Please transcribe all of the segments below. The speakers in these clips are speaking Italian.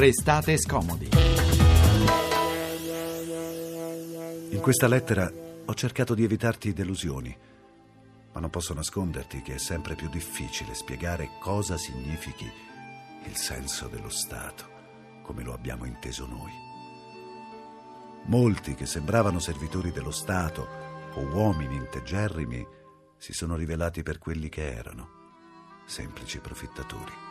Restate scomodi. In questa lettera ho cercato di evitarti delusioni, ma non posso nasconderti che è sempre più difficile spiegare cosa significhi il senso dello Stato, come lo abbiamo inteso noi. Molti che sembravano servitori dello Stato o uomini integerrimi si sono rivelati per quelli che erano, semplici profittatori.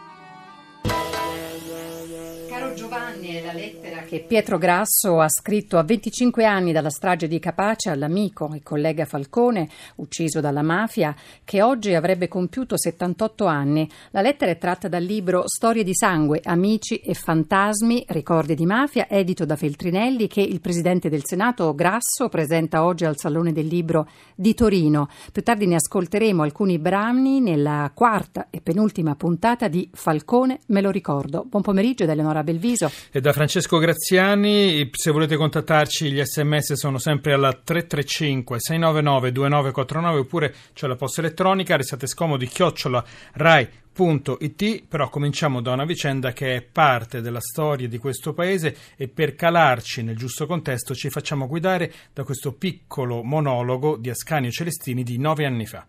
Caro Giovanni, è la lettera che Pietro Grasso ha scritto a 25 anni dalla strage di Capace all'amico e collega Falcone, ucciso dalla mafia, che oggi avrebbe compiuto 78 anni. La lettera è tratta dal libro Storie di sangue, amici e fantasmi, ricordi di mafia, edito da Feltrinelli, che il presidente del Senato Grasso presenta oggi al Salone del Libro di Torino. Più tardi ne ascolteremo alcuni brani nella quarta e penultima puntata di Falcone, me lo ricordo. Buon pomeriggio da Eleonora Belviso. E da Francesco Graziani, se volete contattarci gli sms sono sempre alla 335 699 2949 oppure c'è la posta elettronica, restate scomodi chiocciola rai.it, però cominciamo da una vicenda che è parte della storia di questo paese e per calarci nel giusto contesto ci facciamo guidare da questo piccolo monologo di Ascanio Celestini di nove anni fa.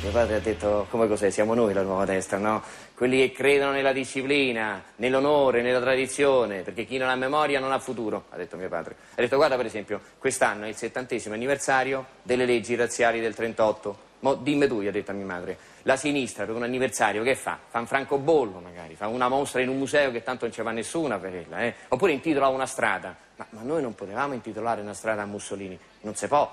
Mio padre ha detto, come cos'è? Siamo noi la nuova destra, no? Quelli che credono nella disciplina, nell'onore, nella tradizione, perché chi non ha memoria non ha futuro, ha detto mio padre. Ha detto, guarda per esempio, quest'anno è il settantesimo anniversario delle leggi razziali del 38. Mo dimmi tu, gli ha detto a mia madre, la sinistra per un anniversario che fa? Fa un francobollo magari, fa una mostra in un museo che tanto non ci va nessuna per ella, eh? Oppure intitola una strada. Ma, ma noi non potevamo intitolare una strada a Mussolini, non si può.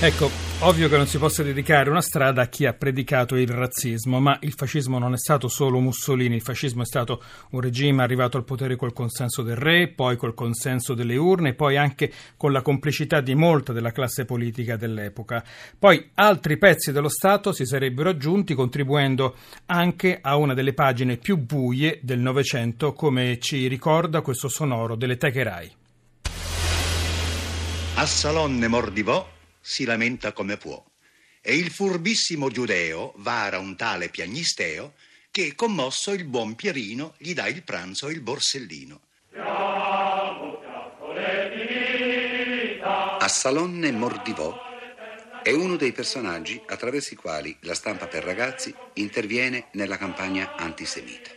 Ecco, ovvio che non si possa dedicare una strada a chi ha predicato il razzismo, ma il fascismo non è stato solo Mussolini, il fascismo è stato un regime arrivato al potere col consenso del re, poi col consenso delle urne, poi anche con la complicità di molta della classe politica dell'epoca. Poi altri pezzi dello Stato si sarebbero aggiunti contribuendo anche a una delle pagine più buie del Novecento, come ci ricorda questo sonoro delle Techerai. A Salonne Mordivò si lamenta come può. E il furbissimo giudeo vara un tale piagnisteo che, commosso, il buon Pierino gli dà il pranzo e il borsellino. A Salonne Mordivò è uno dei personaggi attraverso i quali la stampa per ragazzi interviene nella campagna antisemita.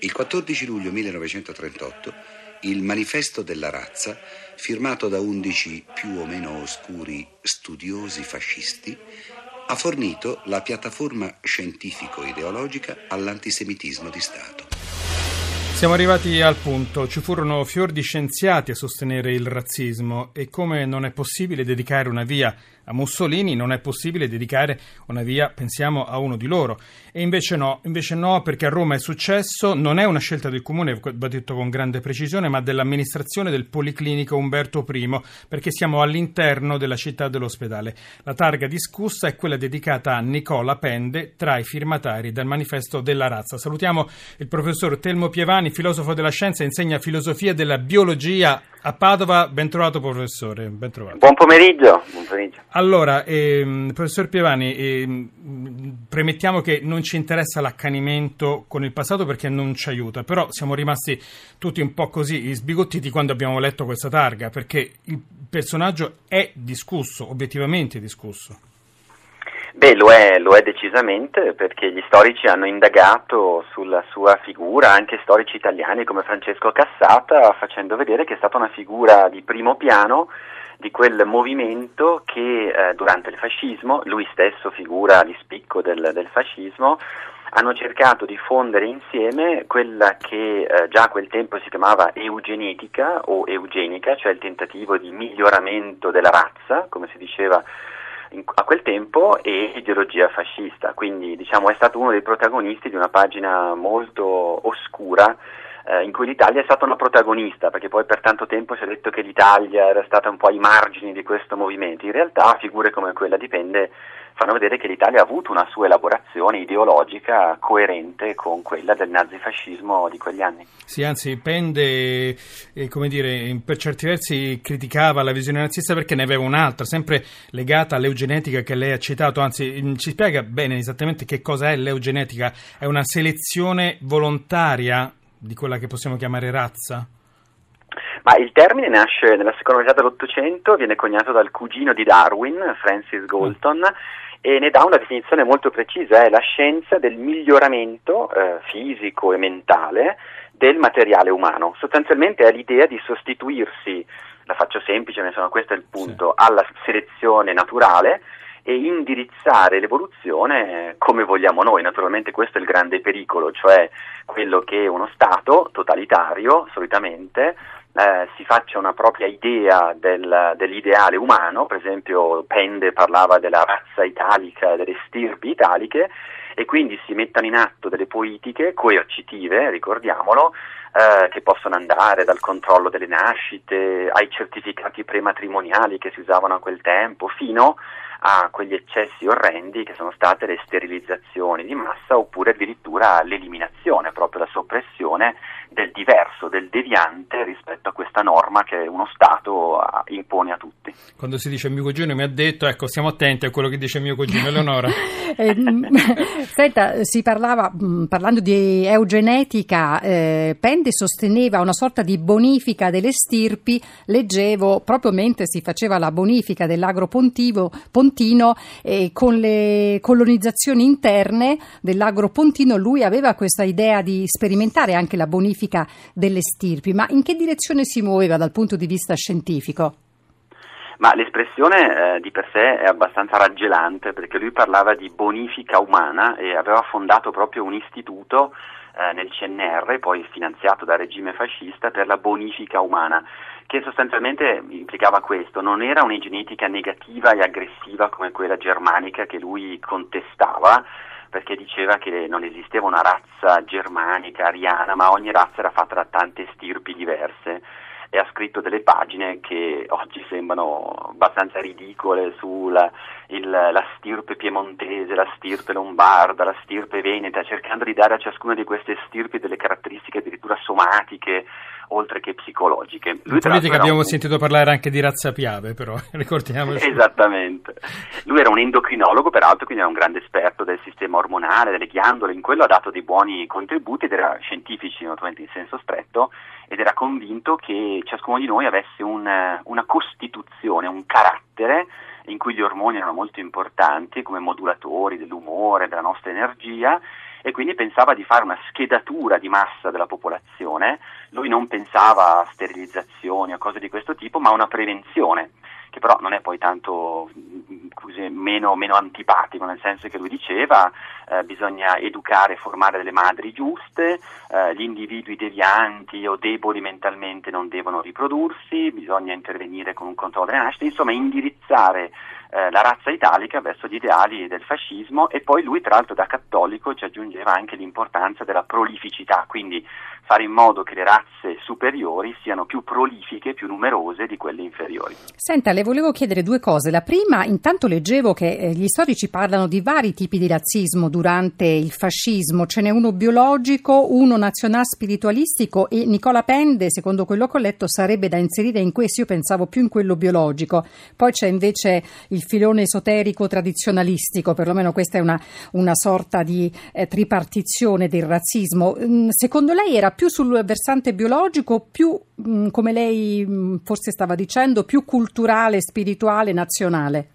Il 14 luglio 1938 il manifesto della razza, firmato da undici più o meno oscuri studiosi fascisti, ha fornito la piattaforma scientifico-ideologica all'antisemitismo di Stato. Siamo arrivati al punto, ci furono fior di scienziati a sostenere il razzismo e come non è possibile dedicare una via a Mussolini, non è possibile dedicare una via, pensiamo, a uno di loro. E invece no, invece no, perché a Roma è successo, non è una scelta del comune, va detto con grande precisione, ma dell'amministrazione del Policlinico Umberto I, perché siamo all'interno della città dell'ospedale. La targa discussa è quella dedicata a Nicola Pende, tra i firmatari del manifesto della razza. Salutiamo il professor Telmo Pievani, filosofo della scienza, insegna filosofia della biologia a Padova. Ben trovato professore, ben trovato. Buon pomeriggio. Buon pomeriggio. Allora, ehm, professor Pievani, ehm, premettiamo che non ci interessa l'accanimento con il passato perché non ci aiuta, però siamo rimasti tutti un po' così sbigottiti quando abbiamo letto questa targa, perché il personaggio è discusso, obiettivamente discusso. Beh, lo è, lo è, decisamente perché gli storici hanno indagato sulla sua figura, anche storici italiani come Francesco Cassata, facendo vedere che è stata una figura di primo piano di quel movimento che eh, durante il fascismo, lui stesso figura di spicco del, del fascismo, hanno cercato di fondere insieme quella che eh, già a quel tempo si chiamava eugenetica o eugenica, cioè il tentativo di miglioramento della razza, come si diceva a quel tempo, e ideologia fascista. Quindi diciamo, è stato uno dei protagonisti di una pagina molto oscura eh, in cui l'Italia è stata una protagonista, perché poi per tanto tempo si è detto che l'Italia era stata un po' ai margini di questo movimento. In realtà figure come quella dipende fanno vedere che l'Italia ha avuto una sua elaborazione ideologica coerente con quella del nazifascismo di quegli anni. Sì, anzi, Pende, eh, come dire, per certi versi criticava la visione nazista perché ne aveva un'altra, sempre legata all'eugenetica che lei ha citato, anzi mm, ci spiega bene esattamente che cosa è l'eugenetica, è una selezione volontaria di quella che possiamo chiamare razza? Ma il termine nasce nella seconda metà dell'Ottocento, viene coniato dal cugino di Darwin, Francis Galton, mm e ne dà una definizione molto precisa, è la scienza del miglioramento eh, fisico e mentale del materiale umano. Sostanzialmente è l'idea di sostituirsi, la faccio semplice, ma insomma questo è il punto, sì. alla selezione naturale e indirizzare l'evoluzione come vogliamo noi. Naturalmente questo è il grande pericolo, cioè quello che uno Stato totalitario solitamente eh, si faccia una propria idea del, dell'ideale umano, per esempio Pende parlava della razza italica, delle stirpi italiche, e quindi si mettano in atto delle politiche coercitive, ricordiamolo, eh, che possono andare dal controllo delle nascite ai certificati prematrimoniali che si usavano a quel tempo, fino a quegli eccessi orrendi che sono state le sterilizzazioni di massa oppure addirittura l'eliminazione, proprio la soppressione del diverso, del deviante rispetto a questa norma che uno Stato impone a tutti. Quando si dice mio cugino mi ha detto, ecco, stiamo attenti a quello che dice mio cugino Eleonora. eh, senta, si parlava, mm, parlando di eugenetica, eh, Pende sosteneva una sorta di bonifica delle stirpi, leggevo proprio mentre si faceva la bonifica dell'agro pontivo, pontino, eh, con le colonizzazioni interne dell'agro pontino, lui aveva questa idea di sperimentare anche la bonifica delle stirpi, ma in che direzione si muoveva dal punto di vista scientifico? Ma l'espressione eh, di per sé è abbastanza raggelante perché lui parlava di bonifica umana e aveva fondato proprio un istituto eh, nel CNR, poi finanziato dal regime fascista, per la bonifica umana, che sostanzialmente implicava questo, non era un'egenetica negativa e aggressiva come quella germanica che lui contestava, perché diceva che non esisteva una razza germanica, ariana, ma ogni razza era fatta da tante stirpi diverse. E ha scritto delle pagine che oggi sembrano abbastanza ridicole sulla il, la stirpe piemontese, la stirpe lombarda, la stirpe veneta, cercando di dare a ciascuna di queste stirpi delle caratteristiche addirittura somatiche oltre che psicologiche. Lui, In politica abbiamo un... sentito parlare anche di razza piave, però ricordiamoci. Esattamente. Lui era un endocrinologo, peraltro, quindi era un grande esperto del sistema ormonale, delle ghiandole, in quello ha dato dei buoni contributi ed era scientifici, naturalmente in senso stretto, ed era convinto che ciascuno di noi avesse un, una costituzione, un carattere in cui gli ormoni erano molto importanti come modulatori dell'umore, della nostra energia e quindi pensava di fare una schedatura di massa della popolazione, lui non pensava a sterilizzazioni o cose di questo tipo, ma a una prevenzione, che però non è poi tanto così, meno, meno, antipatico, nel senso che lui diceva eh, bisogna educare e formare delle madri giuste, eh, gli individui devianti o deboli mentalmente non devono riprodursi, bisogna intervenire con un controllo delle nascite, insomma indirizzare eh, la razza italica verso gli ideali del fascismo e poi lui tra l'altro da cattolico ci aggiungeva anche l'importanza della prolificità, quindi fare in modo che le razze superiori siano più prolifiche, più numerose di quelle inferiori. Senta, le volevo chiedere due cose. La prima, intanto leggevo che eh, gli storici parlano di vari tipi di razzismo durante il fascismo, ce n'è uno biologico, uno nazional spiritualistico e Nicola Pende, secondo quello che ho letto, sarebbe da inserire in questo, io pensavo più in quello biologico. Poi c'è invece il filone esoterico tradizionalistico, perlomeno questa è una, una sorta di eh, tripartizione del razzismo. Mm, secondo lei era più sul versante biologico, più, mm, come lei mm, forse stava dicendo, più culturale, spirituale, nazionale?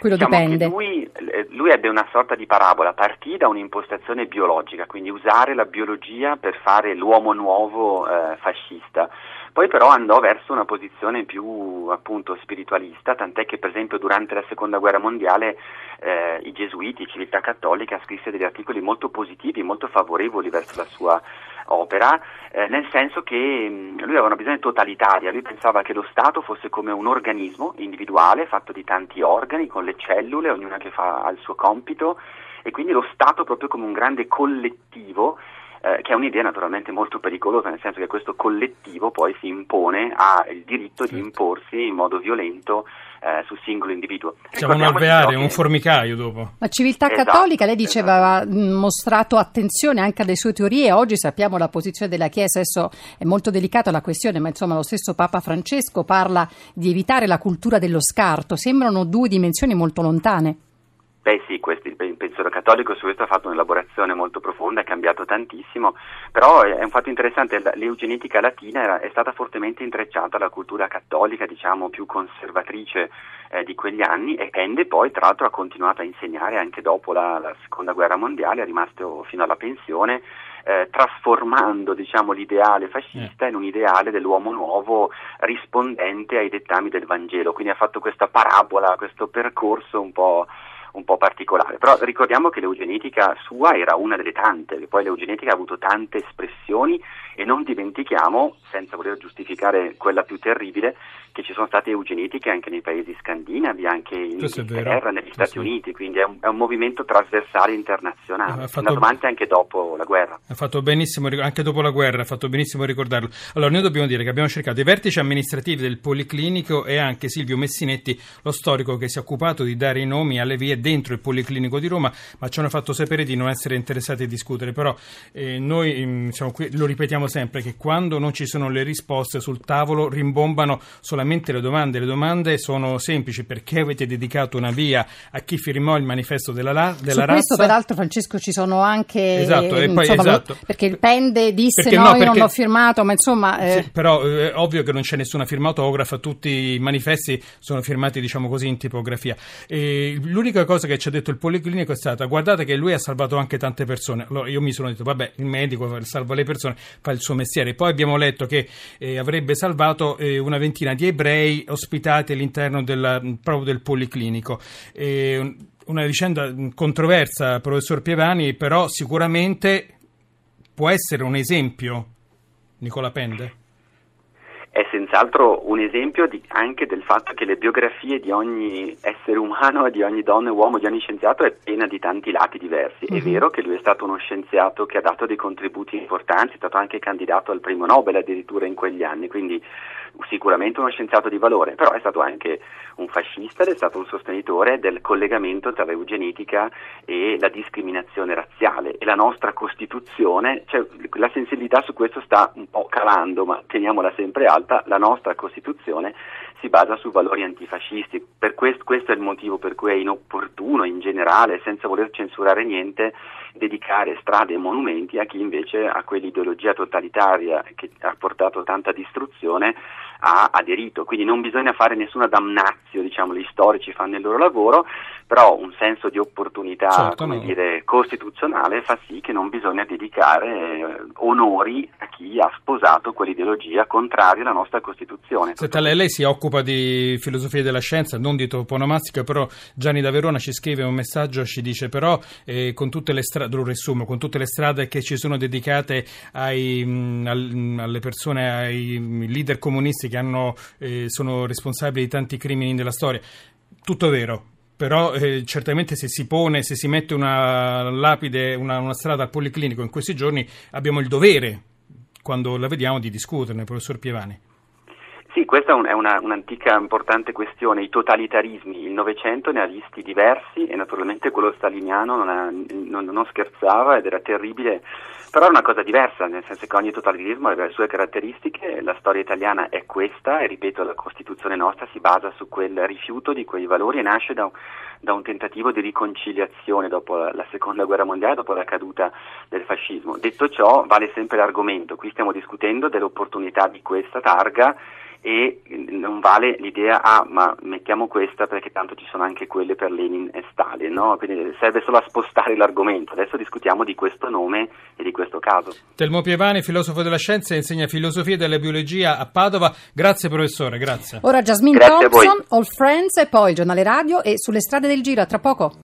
Quello diciamo dipende. Lui, eh, lui, ebbe una sorta di parabola, partì da un'impostazione biologica, quindi usare la biologia per fare l'uomo nuovo eh, fascista. Poi però andò verso una posizione più appunto spiritualista, tant'è che per esempio durante la seconda guerra mondiale eh, i gesuiti, Civiltà Cattolica, scrisse degli articoli molto positivi, molto favorevoli verso la sua opera, eh, nel senso che mh, lui aveva una visione totalitaria, lui pensava che lo Stato fosse come un organismo individuale fatto di tanti organi, con le cellule, ognuna che fa il suo compito, e quindi lo Stato proprio come un grande collettivo eh, che è un'idea naturalmente molto pericolosa, nel senso che questo collettivo poi si impone, ha il diritto certo. di imporsi in modo violento eh, sul singolo individuo. Siamo un alveare, un formicaio dopo. La civiltà esatto, cattolica, lei diceva, esatto. aveva mostrato attenzione anche alle sue teorie, oggi sappiamo la posizione della Chiesa, adesso è molto delicata la questione, ma insomma lo stesso Papa Francesco parla di evitare la cultura dello scarto, sembrano due dimensioni molto lontane. Beh sì, questi, il pensiero cattolico su questo ha fatto un'elaborazione molto profonda, è cambiato tantissimo, però è un fatto interessante, l'eugenetica latina è stata fortemente intrecciata alla cultura cattolica, diciamo più conservatrice eh, di quegli anni e Ende poi tra l'altro ha continuato a insegnare anche dopo la, la seconda guerra mondiale, è rimasto fino alla pensione. Eh, trasformando diciamo, l'ideale fascista eh. in un ideale dell'uomo nuovo rispondente ai dettami del Vangelo. Quindi ha fatto questa parabola, questo percorso un po' un po' particolare. Però ricordiamo che l'eugenetica sua era una delle tante, che poi l'eugenetica ha avuto tante espressioni e non dimentichiamo, senza voler giustificare quella più terribile, che ci sono state eugenetiche anche nei paesi scandinavi, anche in Inghilterra, negli Stati sì. Uniti, quindi è un, è un, movimento trasversale internazionale, fatto, andato avanti anche dopo la guerra. Ha fatto benissimo, anche dopo la guerra, ha fatto benissimo ricordarlo. Allora, noi dobbiamo dire che abbiamo cercato i vertici amministrativi del Policlinico e anche Silvio Messinetti, lo storico che si è occupato di dare i nomi alle vie dentro il Policlinico di Roma, ma ci hanno fatto sapere di non essere interessati a discutere. Però eh, noi mm, qui, lo ripetiamo sempre che quando non ci sono le risposte sul tavolo rimbombano solamente le domande. Le domande sono semplici. Perché avete dedicato una via a chi firmò il manifesto della, la, della Su razza? questo, peraltro, Francesco, ci sono anche. Esatto, eh, poi, insomma, esatto. Perché il Pende disse perché no, no perché, non l'ho firmato, ma insomma. Eh. Sì, però eh, è ovvio che non c'è nessuna firma autografa, tutti i manifesti sono firmati, diciamo così, in tipografia. E l'unica cosa che ci ha detto il Policlinico è stata: guardate che lui ha salvato anche tante persone. Allora io mi sono detto, vabbè, il medico salva le persone, fa il suo mestiere. Poi abbiamo letto che eh, avrebbe salvato eh, una ventina di ebrei ospitati all'interno della, proprio del policlinico. E una vicenda controversa, professor Pievani, però sicuramente può essere un esempio, Nicola Pende? È senz'altro un esempio di, anche del fatto che le biografie di ogni essere umano, di ogni donna e uomo, di ogni scienziato è piena di tanti lati diversi. È mhm. vero che lui è stato uno scienziato che ha dato dei contributi importanti, è stato anche candidato al premio Nobel addirittura in quegli anni, quindi sicuramente uno scienziato di valore, però è stato anche un fascista ed è stato un sostenitore del collegamento tra l'eugenetica e la discriminazione razziale e la nostra Costituzione, cioè, la sensibilità su questo sta un po' calando, ma teniamola sempre alta, la nostra Costituzione si basa su valori antifascisti, per questo, questo è il motivo per cui è inopportuno in generale, senza voler censurare niente, dedicare strade e monumenti a chi invece a quell'ideologia totalitaria che ha portato tanta distruzione ha aderito. Quindi non bisogna fare nessuna damnazio, diciamo, gli storici fanno il loro lavoro, però un senso di opportunità certo, no. dire, costituzionale fa sì che non bisogna dedicare eh, onori a chi ha sposato quell'ideologia contraria alla nostra Costituzione. Senta, lei, lei si occupa di filosofia della scienza, non di toponomastica, però Gianni da Verona ci scrive un messaggio, ci dice però eh, con tutte le strade, lo riassumo, con tutte le strade che ci sono dedicate ai, mh, al, alle persone, ai leader comunisti che hanno, eh, sono responsabili di tanti crimini della storia. Tutto vero, però eh, certamente se si pone, se si mette una lapide, una, una, strada al policlinico in questi giorni, abbiamo il dovere, quando la vediamo, di discuterne, professor Pievani. Sì, questa è una, un'antica importante questione, i totalitarismi, il Novecento ne ha visti diversi e naturalmente quello staliniano non, ha, non, non scherzava ed era terribile però è una cosa diversa, nel senso che ogni totalitarismo aveva le sue caratteristiche, la storia italiana è questa e ripeto la Costituzione nostra si basa su quel rifiuto di quei valori e nasce da da un tentativo di riconciliazione dopo la, la, seconda guerra mondiale, dopo la caduta del fascismo. Detto ciò vale sempre l'argomento, qui stiamo discutendo dell'opportunità di questa targa e non vale l'idea, ah ma mettiamo questa perché tanto ci sono anche quelle per Lenin e Stalin, no? quindi serve solo a spostare l'argomento, adesso discutiamo di questo nome e di questo caso. Telmo Pievani, filosofo della scienza, insegna filosofia della biologia a Padova, grazie professore, grazie. Ora Jasmine grazie Thompson, All Friends e poi il giornale radio e sulle strade del giro, a tra poco.